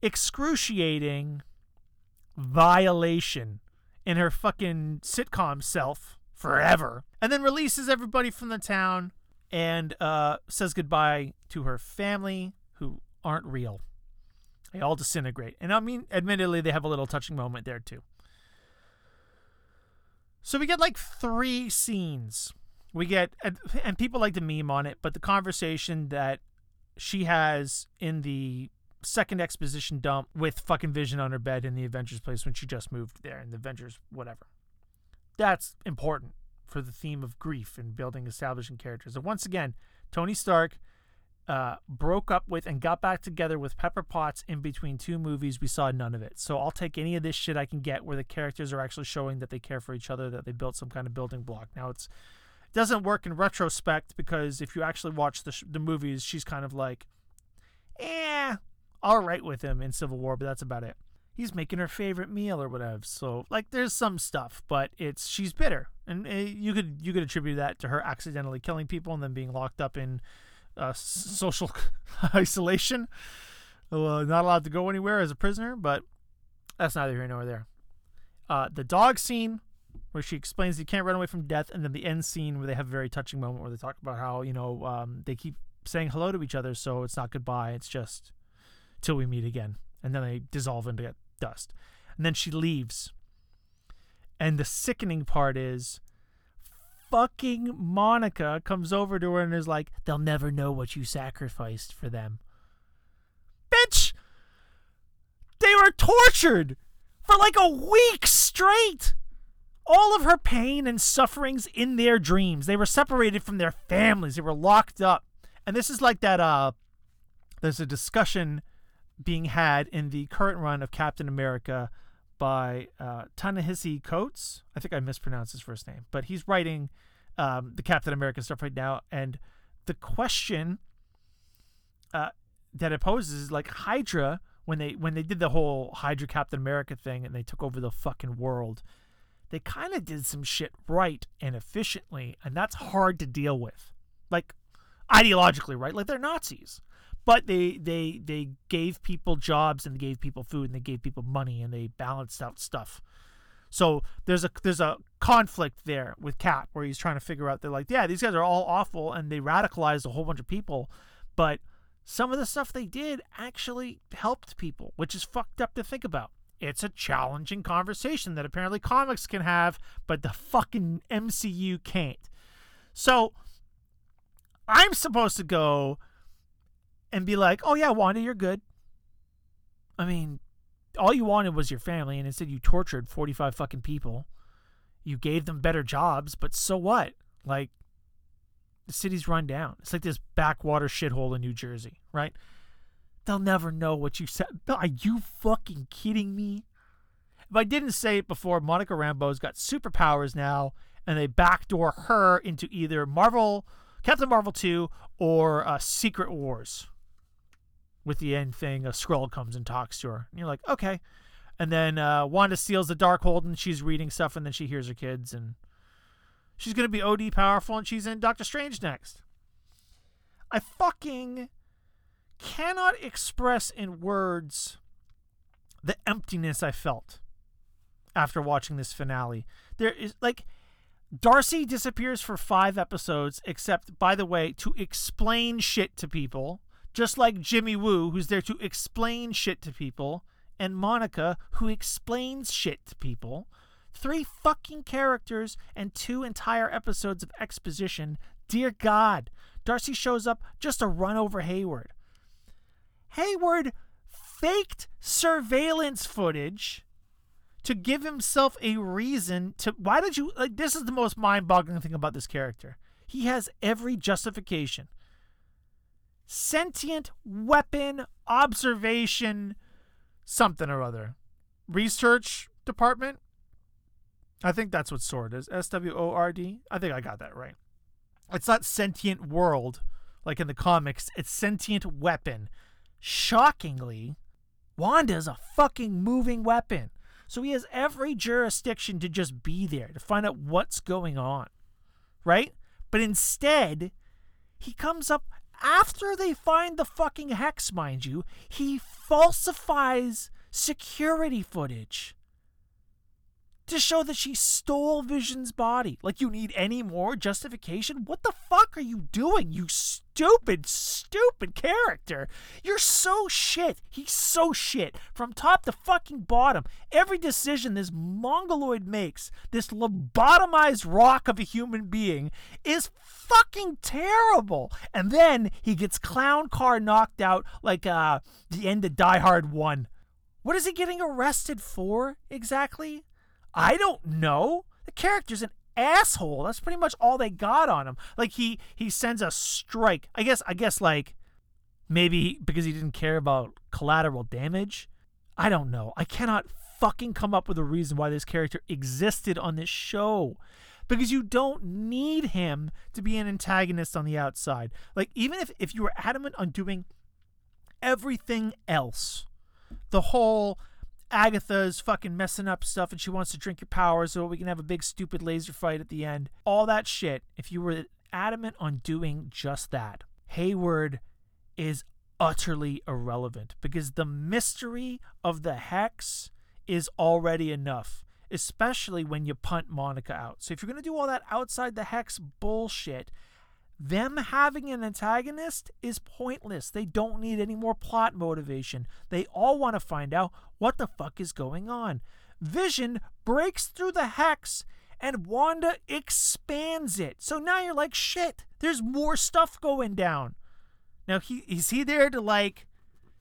excruciating violation in her fucking sitcom self forever. And then releases everybody from the town and uh, says goodbye to her family who aren't real. They all disintegrate. And I mean, admittedly, they have a little touching moment there too. So we get like three scenes. We get, and, people like to meme on it, but the conversation that she has in the second exposition dump with fucking Vision on her bed in the Avengers place when she just moved there in the Avengers, whatever. That's important for the theme of grief and building, establishing characters. And once again, Tony Stark uh, broke up with and got back together with Pepper Potts in between two movies. We saw none of it. So I'll take any of this shit I can get where the characters are actually showing that they care for each other, that they built some kind of building block. Now it's it doesn't work in retrospect because if you actually watch the sh- the movies, she's kind of like, eh, all right with him in Civil War, but that's about it. He's making her favorite meal or whatever. So like, there's some stuff, but it's she's bitter, and uh, you could you could attribute that to her accidentally killing people and then being locked up in uh, social [LAUGHS] isolation, uh, not allowed to go anywhere as a prisoner. But that's neither here nor there. Uh, the dog scene where she explains you can't run away from death, and then the end scene where they have a very touching moment where they talk about how you know um, they keep saying hello to each other, so it's not goodbye, it's just till we meet again. And then they dissolve into dust. And then she leaves. And the sickening part is fucking Monica comes over to her and is like, they'll never know what you sacrificed for them. Bitch! They were tortured for like a week straight! All of her pain and sufferings in their dreams. They were separated from their families. They were locked up. And this is like that, uh, there's a discussion being had in the current run of Captain America by uh, Ta-Nehisi Coates. I think I mispronounced his first name, but he's writing um, the Captain America stuff right now. And the question uh, that it poses is like Hydra when they when they did the whole Hydra Captain America thing and they took over the fucking world. They kind of did some shit right and efficiently, and that's hard to deal with. Like ideologically, right? Like they're Nazis. But they they they gave people jobs and they gave people food and they gave people money and they balanced out stuff. So there's a there's a conflict there with Cap where he's trying to figure out they're like, yeah, these guys are all awful and they radicalized a whole bunch of people, but some of the stuff they did actually helped people, which is fucked up to think about. It's a challenging conversation that apparently comics can have, but the fucking MCU can't. So I'm supposed to go and be like, oh yeah, Wanda, you're good. I mean, all you wanted was your family, and instead you tortured 45 fucking people. You gave them better jobs, but so what? Like, the city's run down. It's like this backwater shithole in New Jersey, right? They'll never know what you said. Are you fucking kidding me? If I didn't say it before, Monica Rambeau's got superpowers now, and they backdoor her into either Marvel, Captain Marvel 2, or uh, Secret Wars with the end thing, a scroll comes and talks to her. And you're like, okay. And then uh, Wanda steals the dark Darkhold and she's reading stuff and then she hears her kids and she's going to be OD powerful and she's in Doctor Strange next. I fucking cannot express in words the emptiness I felt after watching this finale. There is like Darcy disappears for five episodes, except, by the way, to explain shit to people just like Jimmy Woo, who's there to explain shit to people, and Monica, who explains shit to people. Three fucking characters and two entire episodes of exposition. Dear God, Darcy shows up just to run over Hayward. Hayward faked surveillance footage to give himself a reason to. Why did you. Like, this is the most mind boggling thing about this character. He has every justification sentient weapon observation something or other. Research department? I think that's what SWORD is. S W O R D? I think I got that right. It's not sentient world like in the comics, it's sentient weapon. Shockingly, Wanda's a fucking moving weapon. So he has every jurisdiction to just be there to find out what's going on. Right? But instead, he comes up after they find the fucking hex, mind you, he falsifies security footage to show that she stole Vision's body. Like, you need any more justification? What the fuck are you doing, you stupid, stupid character? You're so shit. He's so shit. From top to fucking bottom. Every decision this mongoloid makes, this lobotomized rock of a human being, is fucking terrible. And then he gets clown car knocked out like uh, the end of Die Hard 1. What is he getting arrested for exactly? I don't know. The character's an asshole. That's pretty much all they got on him. Like he he sends a strike. I guess I guess like maybe because he didn't care about collateral damage. I don't know. I cannot fucking come up with a reason why this character existed on this show. Because you don't need him to be an antagonist on the outside. Like even if if you were adamant on doing everything else, the whole Agatha's fucking messing up stuff and she wants to drink your power so we can have a big stupid laser fight at the end. All that shit. If you were adamant on doing just that, Hayward is utterly irrelevant because the mystery of the hex is already enough, especially when you punt Monica out. So if you're going to do all that outside the hex bullshit, them having an antagonist is pointless. They don't need any more plot motivation. They all want to find out what the fuck is going on. Vision breaks through the hex and Wanda expands it. So now you're like, shit, there's more stuff going down. Now, he is he there to like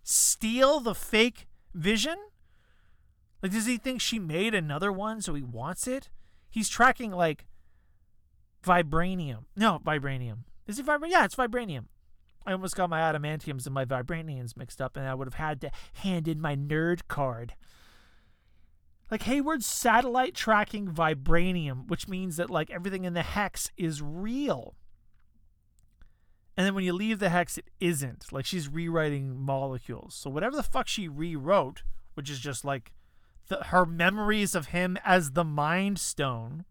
steal the fake vision? Like, does he think she made another one so he wants it? He's tracking like vibranium. No, vibranium. Is it vibranium? Yeah, it's vibranium. I almost got my adamantiums and my vibraniums mixed up, and I would have had to hand in my nerd card. Like Hayward's satellite tracking vibranium, which means that like everything in the hex is real. And then when you leave the hex, it isn't. Like she's rewriting molecules. So whatever the fuck she rewrote, which is just like the, her memories of him as the Mind Stone,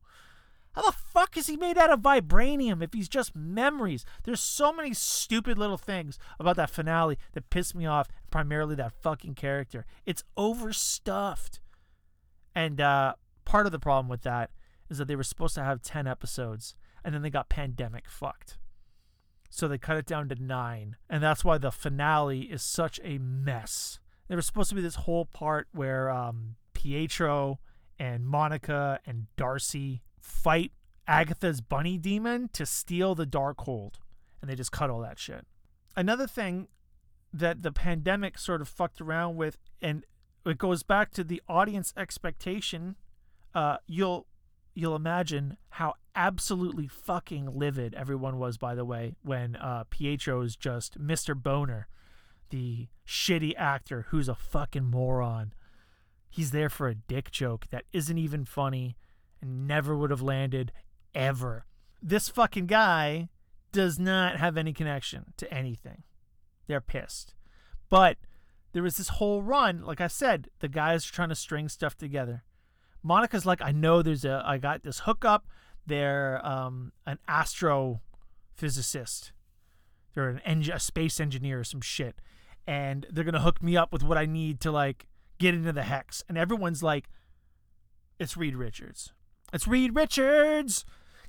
How the fuck is he made out of vibranium if he's just memories? There's so many stupid little things about that finale that piss me off, primarily that fucking character. It's overstuffed. And uh, part of the problem with that is that they were supposed to have 10 episodes and then they got pandemic fucked. So they cut it down to nine. And that's why the finale is such a mess. There was supposed to be this whole part where um, Pietro and Monica and Darcy fight Agatha's bunny demon to steal the Darkhold. And they just cut all that shit. Another thing that the pandemic sort of fucked around with, and it goes back to the audience expectation. Uh, you'll you'll imagine how absolutely fucking livid everyone was, by the way, when uh, Pietro's just Mr. Bohner, the shitty actor who's a fucking moron. He's there for a dick joke that isn't even funny and never would have landed ever. This fucking guy does not have any connection to anything. They're pissed. But there was this whole run, like I said, the guys are trying to string stuff together. Monica's like, I know there's a, I got this hookup. They're um, an astrophysicist. They're an eng- a space engineer or some shit, and they're gonna hook me up with what I need to like get into the hex. And everyone's like, it's Reed Richards. It's Reed Richards.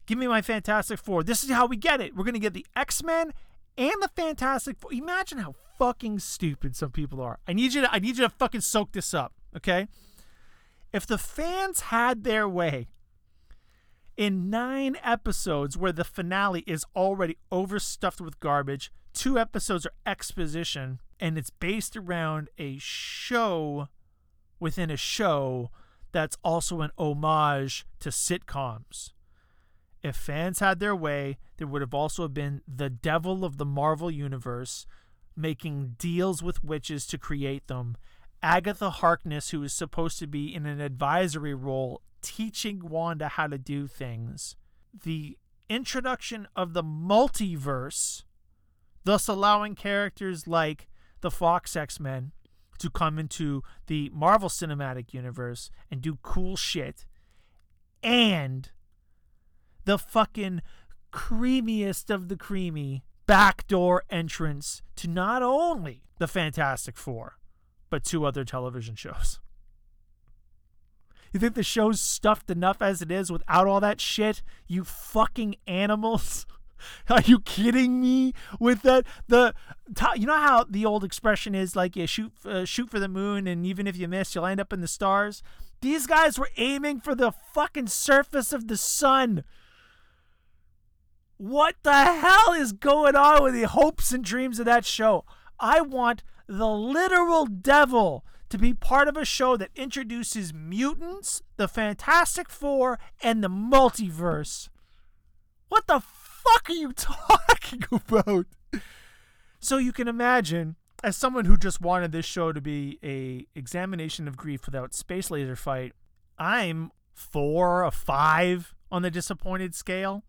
Give me my Fantastic Four. This is how we get it. We're gonna get the X Men and the Fantastic Four. Imagine how fucking stupid some people are. I need you to I need you to fucking soak this up, okay? If the fans had their way in nine episodes where the finale is already overstuffed with garbage, two episodes are exposition, and it's based around a show within a show that's also an homage to sitcoms. If fans had their way, there would have also been the devil of the Marvel Universe making deals with witches to create them, Agatha Harkness, who is supposed to be in an advisory role, teaching Wanda how to do things. The introduction of the multiverse, thus allowing characters like the Fox X Men to come into the Marvel Cinematic Universe and do cool shit. And the fucking creamiest of the creamy backdoor entrance to not only the Fantastic Four, but two other television shows. You think the show's stuffed enough as it is without all that shit? You fucking animals. [LAUGHS] [LAUGHS] Are you kidding me with that? The you know how the old expression is like you shoot uh, shoot for the moon and even if you miss you'll end up in the stars. These guys were aiming for the fucking surface of the sun. What the hell is going on with the hopes and dreams of that show? I want the literal devil to be part of a show that introduces mutants, the Fantastic Four, and the multiverse. What the fuck are you [LAUGHS] talking about? So you can imagine, as someone who just wanted this show to be a examination of grief without space laser fight, I'm four or five on the disappointed scale.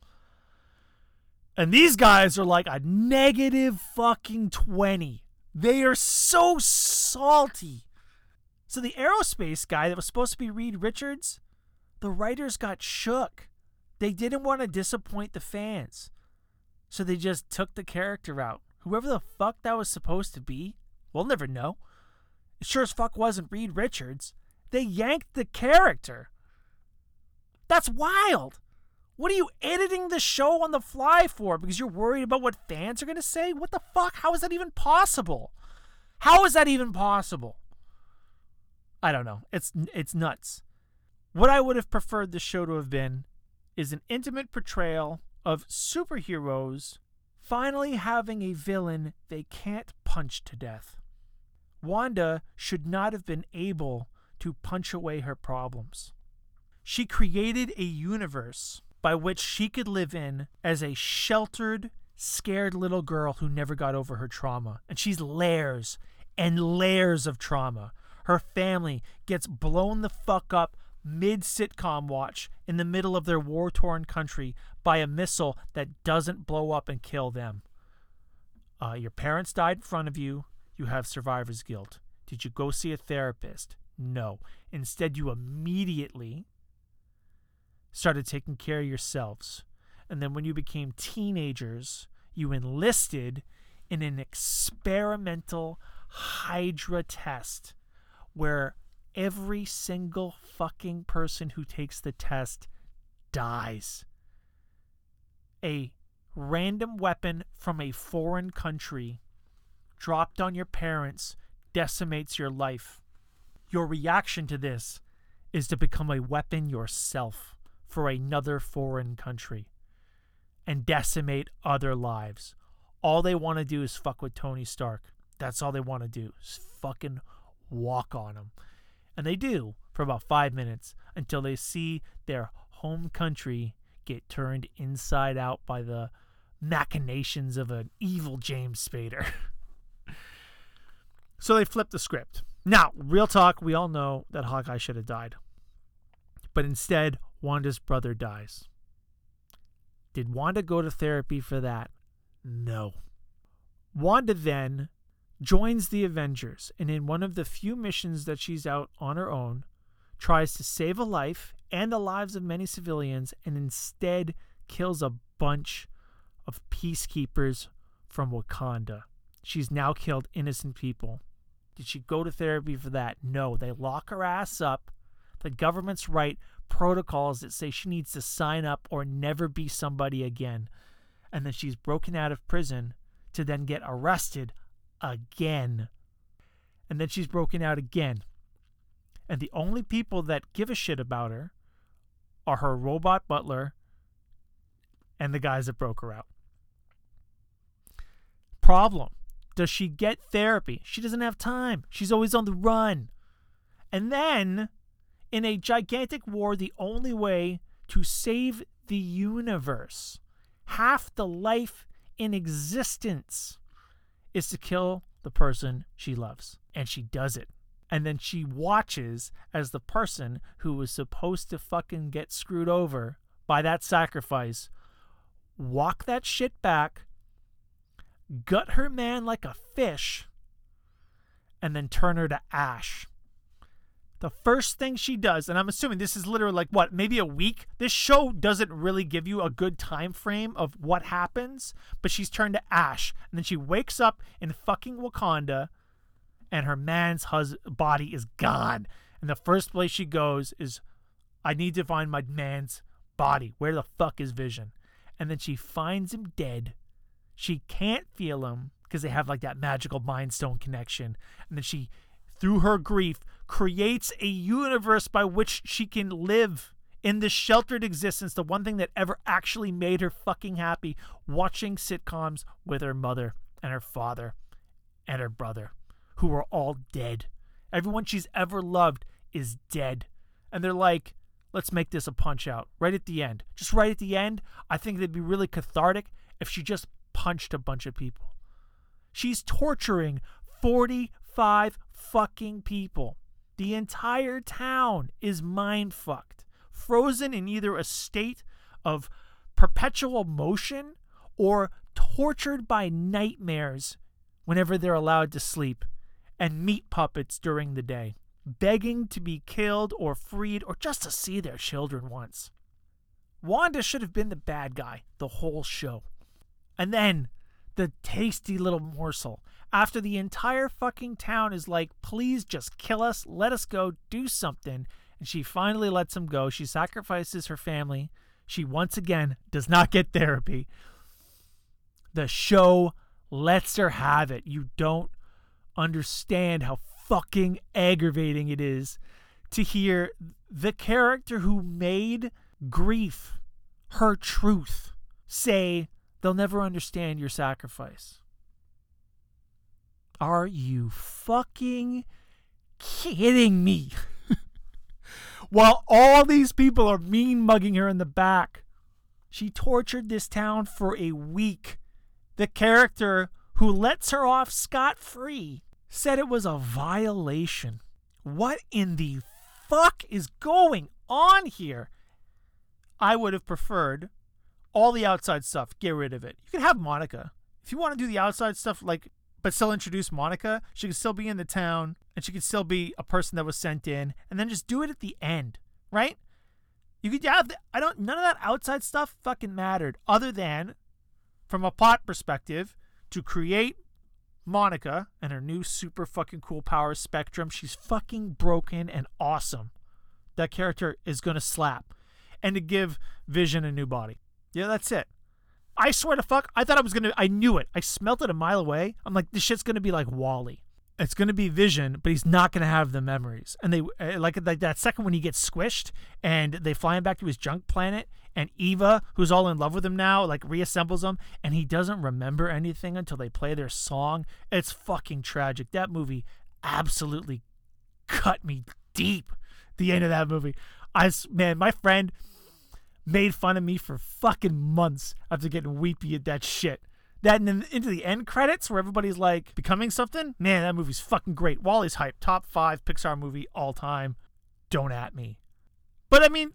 And these guys are like a negative fucking 20. They are so salty. So the aerospace guy that was supposed to be Reed Richards, the writers got shook. They didn't want to disappoint the fans. So they just took the character out. Whoever the fuck that was supposed to be, we'll never know. It sure as fuck wasn't Reed Richards. They yanked the character. That's wild. What are you editing the show on the fly for? Because you're worried about what fans are going to say? What the fuck? How is that even possible? How is that even possible? I don't know. It's it's nuts. What I would have preferred the show to have been is an intimate portrayal of superheroes finally having a villain they can't punch to death. Wanda should not have been able to punch away her problems. She created a universe by which she could live in as a sheltered, scared little girl who never got over her trauma. And she's layers and layers of trauma. Her family gets blown the fuck up mid sitcom watch in the middle of their war torn country by a missile that doesn't blow up and kill them. Uh, your parents died in front of you. You have survivor's guilt. Did you go see a therapist? No. Instead, you immediately started taking care of yourselves. And then when you became teenagers, you enlisted in an experimental Hydra test where every single fucking person who takes the test dies. A random weapon from a foreign country dropped on your parents decimates your life. Your reaction to this is to become a weapon yourself for another foreign country and decimate other lives. All they want to do is fuck with Tony Stark. That's all they want to do. Is fucking walk on him. And they do for about five minutes until they see their home country get turned inside out by the machinations of an evil James Spader. [LAUGHS] so they flip the script. Now, real talk, we all know that Hawkeye should have died. But instead, Wanda's brother dies. Did Wanda go to therapy for that? No. Wanda then joins the Avengers, and in one of the few missions that she's out on her own, tries to save a life and the lives of many civilians, and instead kills a bunch of peacekeepers from Wakanda. She's now killed innocent people. Did she go to therapy for that? No. They lock her ass up. The government's write protocols that say she needs to sign up or never be somebody again. And then she's broken out of prison to then get arrested again. And then she's broken out again. And the only people that give a shit about her are her robot butler and the guys that broke her out. Problem Does she get therapy? She doesn't have time. She's always on the run. And then, in a gigantic war, the only way to save the universe, half the life in existence, is to kill the person she loves. And she does it. And then she watches as the person who was supposed to fucking get screwed over by that sacrifice walk that shit back, gut her man like a fish, and then turn her to ash. The first thing she does, and I'm assuming this is literally like what, maybe a week. This show doesn't really give you a good time frame of what happens, but she's turned to ash, and then she wakes up in fucking Wakanda, and her man's hus- body is gone. And the first place she goes is, I need to find my man's body. Where the fuck is Vision? And then she finds him dead. She can't feel him because they have like that magical mind stone connection. And then she, through her grief, creates a universe by which she can live in this sheltered existence, the one thing that ever actually made her fucking happy, watching sitcoms with her mother and her father and her brother, who are all dead. Everyone she's ever loved is dead. And they're like, let's make this a punch out right at the end. Just right at the end, I think it'd be really cathartic if she just punched a bunch of people. She's torturing 45 fucking people. The entire town is mind fucked, frozen in either a state of perpetual motion or tortured by nightmares whenever they're allowed to sleep, and meat puppets during the day, begging to be killed or freed or just to see their children once. Wanda should have been the bad guy the whole show. And then the tasty little morsel after the entire fucking town is like, please just kill us, let us go, do something. And she finally lets him go. She sacrifices her family. She once again does not get therapy. The show lets her have it. You don't understand how fucking aggravating it is to hear the character who made grief her truth say, they'll never understand your sacrifice. Are you fucking kidding me? [LAUGHS] While all these people are mean mugging her in the back, she tortured this town for a week. The character who lets her off scot free said it was a violation. What in the fuck is going on here? I would have preferred all the outside stuff, get rid of it. You can have Monica. If you want to do the outside stuff, like but still introduce Monica. She could still be in the town and she could still be a person that was sent in and then just do it at the end, right? You could have I don't none of that outside stuff fucking mattered other than from a plot perspective to create Monica and her new super fucking cool power spectrum. She's fucking broken and awesome. That character is going to slap. And to give Vision a new body. Yeah, that's it. I swear to fuck, I thought I was to, I knew it. I smelt it a mile away. I'm like, this shit's to be like WALL-E it's to be Vision, but he's not to have the memories. And they uh, like like that second when he gets squished and they fly him back to his junk planet, and Eva, who's all in love with him now, like reassembles him, and he doesn't remember anything until they play their song. It's fucking tragic. That movie absolutely cut me deep. The end of that movie, I man, my friend made fun of me for fucking months after getting weepy at that shit that and then into the end credits where everybody's like becoming something. Man, that movie's fucking great. WALL-E's hype. Top five Pixar movie all time. Don't at me. But I mean,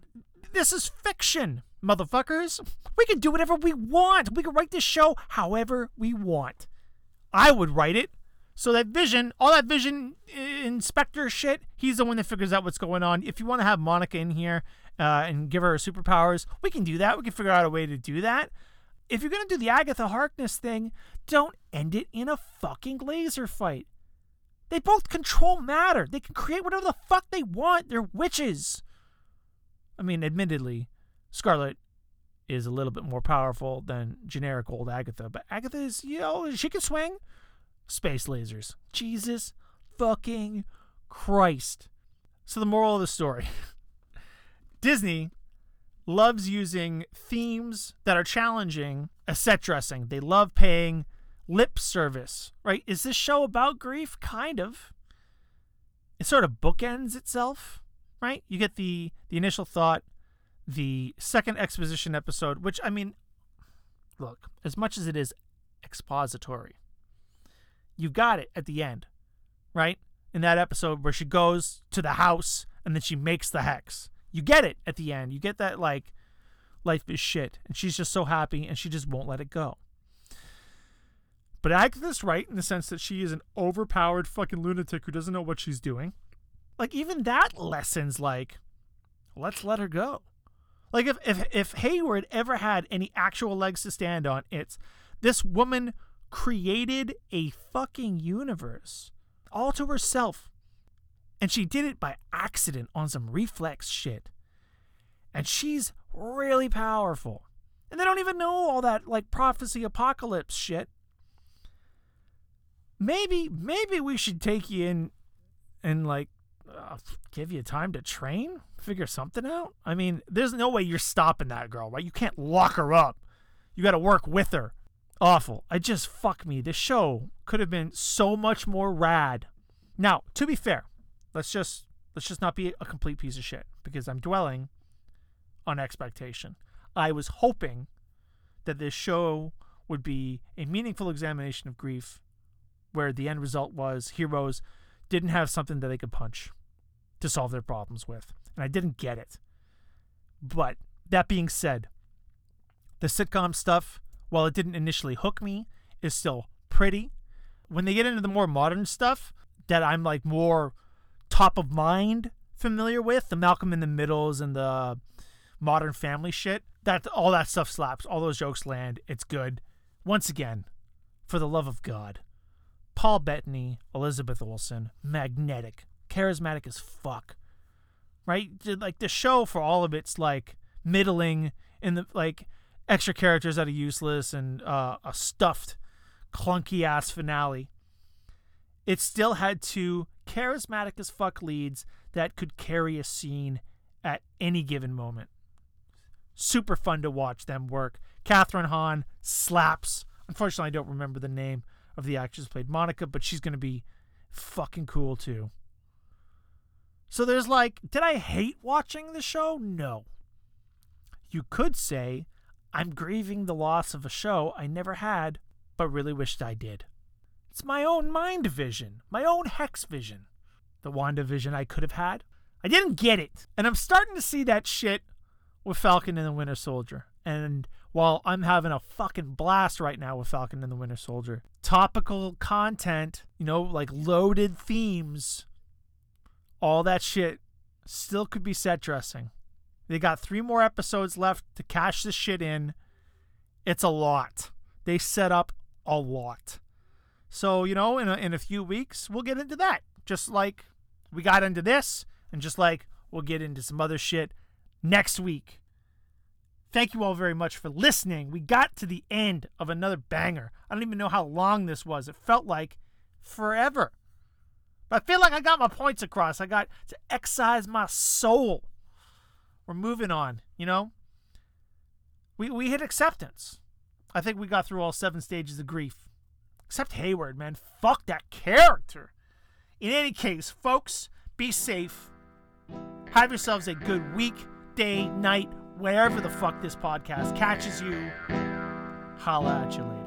this is fiction, motherfuckers. We can do whatever we want. We can write this show however we want. I would write it so that Vision, all that Vision inspector shit, he's the one that figures out what's going on. If you want to have Monica in here uh, and give her superpowers, we can do that. We can figure out a way to do that if you're going to do the Agatha Harkness thing, don't end it in a fucking laser fight. They both control matter. They can create whatever the fuck they want. They're witches. I mean, admittedly, Scarlet is a little bit more powerful than generic old Agatha, but Agatha is, you know, she can swing space lasers. Jesus fucking Christ. So, the moral of the story [LAUGHS] Disney loves using themes that are challenging as set dressing. They love paying lip service, right? Is this show about grief? Kind of. It sort of bookends itself, right? You get the the initial thought, the second exposition episode, which I mean, look, as much as it is expository, you got it at the end, right? In that episode where she goes to the house and then she makes the hex you get it at the end. You get that like life is shit, and she's just so happy, and she just won't let it go. But Agatha's right in the sense that she is an overpowered fucking lunatic who doesn't know what she's doing. Like even that lessons like, let's let her go. Like if if if Hayward ever had any actual legs to stand on, it's this woman created a fucking universe all to herself and she did it by accident on some reflex shit. And she's really powerful. And they don't even know all that like prophecy apocalypse shit. Maybe maybe we should take you in and like uh, give you time to train, figure something out. I mean, there's no way you're stopping that girl, right? You can't lock her up. You got to work with her. Awful. I just fuck me. This show could have been so much more rad. Now, to be fair, let's just let's just not be a complete piece of shit because I'm dwelling on expectation. I was hoping that this show would be a meaningful examination of grief where the end result was heroes didn't have something that they could punch to solve their problems with. And I didn't get it. But that being said, the sitcom stuff, while it didn't initially hook me, is still pretty. When they get into the more modern stuff that I'm like more top of mind familiar with the Malcolm in the Middles and the Modern Family shit. That all that stuff slaps. All those jokes land. It's good. Once again, for the love of God, Paul Bettany, Elizabeth Olsen, magnetic, charismatic as fuck. Right? Like the show for all of it's like middling in the like extra characters that are useless and uh, a stuffed, clunky ass finale. It still had two charismatic as fuck leads that could carry a scene at any given moment. Super fun to watch them work. Kathryn Hahn slaps. Unfortunately, I don't remember the name of the actress who played Monica, but she's going to be fucking cool too. So there's like, did I hate watching the show? No. You could say, I'm grieving the loss of a show I never had, but really wished I did. It's my own mind vision, my own hex vision. The Wanda vision I could have had. I didn't get it. And I'm starting to see that shit with Falcon and the Winter Soldier. And while I'm having a fucking blast right now with Falcon and the Winter Soldier, topical content, you know, like loaded themes, all that shit still could be set dressing. They got three more episodes left to cash this shit in. It's a lot. They set up a lot. So, you know, in a, in a few weeks, we'll get into that. Just like we got into this, and just like we'll get into some other shit next week. Thank you all very much for listening. We got to the end of another banger. I don't even know how long this was. It felt like forever. But I feel like I got my points across. I got to excise my soul. We're moving on, you know? We we hit acceptance. I think we got through all seven stages of grief. Except Hayward, man. Fuck that character. In any case, folks, be safe. Have yourselves a good week, day, night, wherever the fuck this podcast catches you. Holla at you later.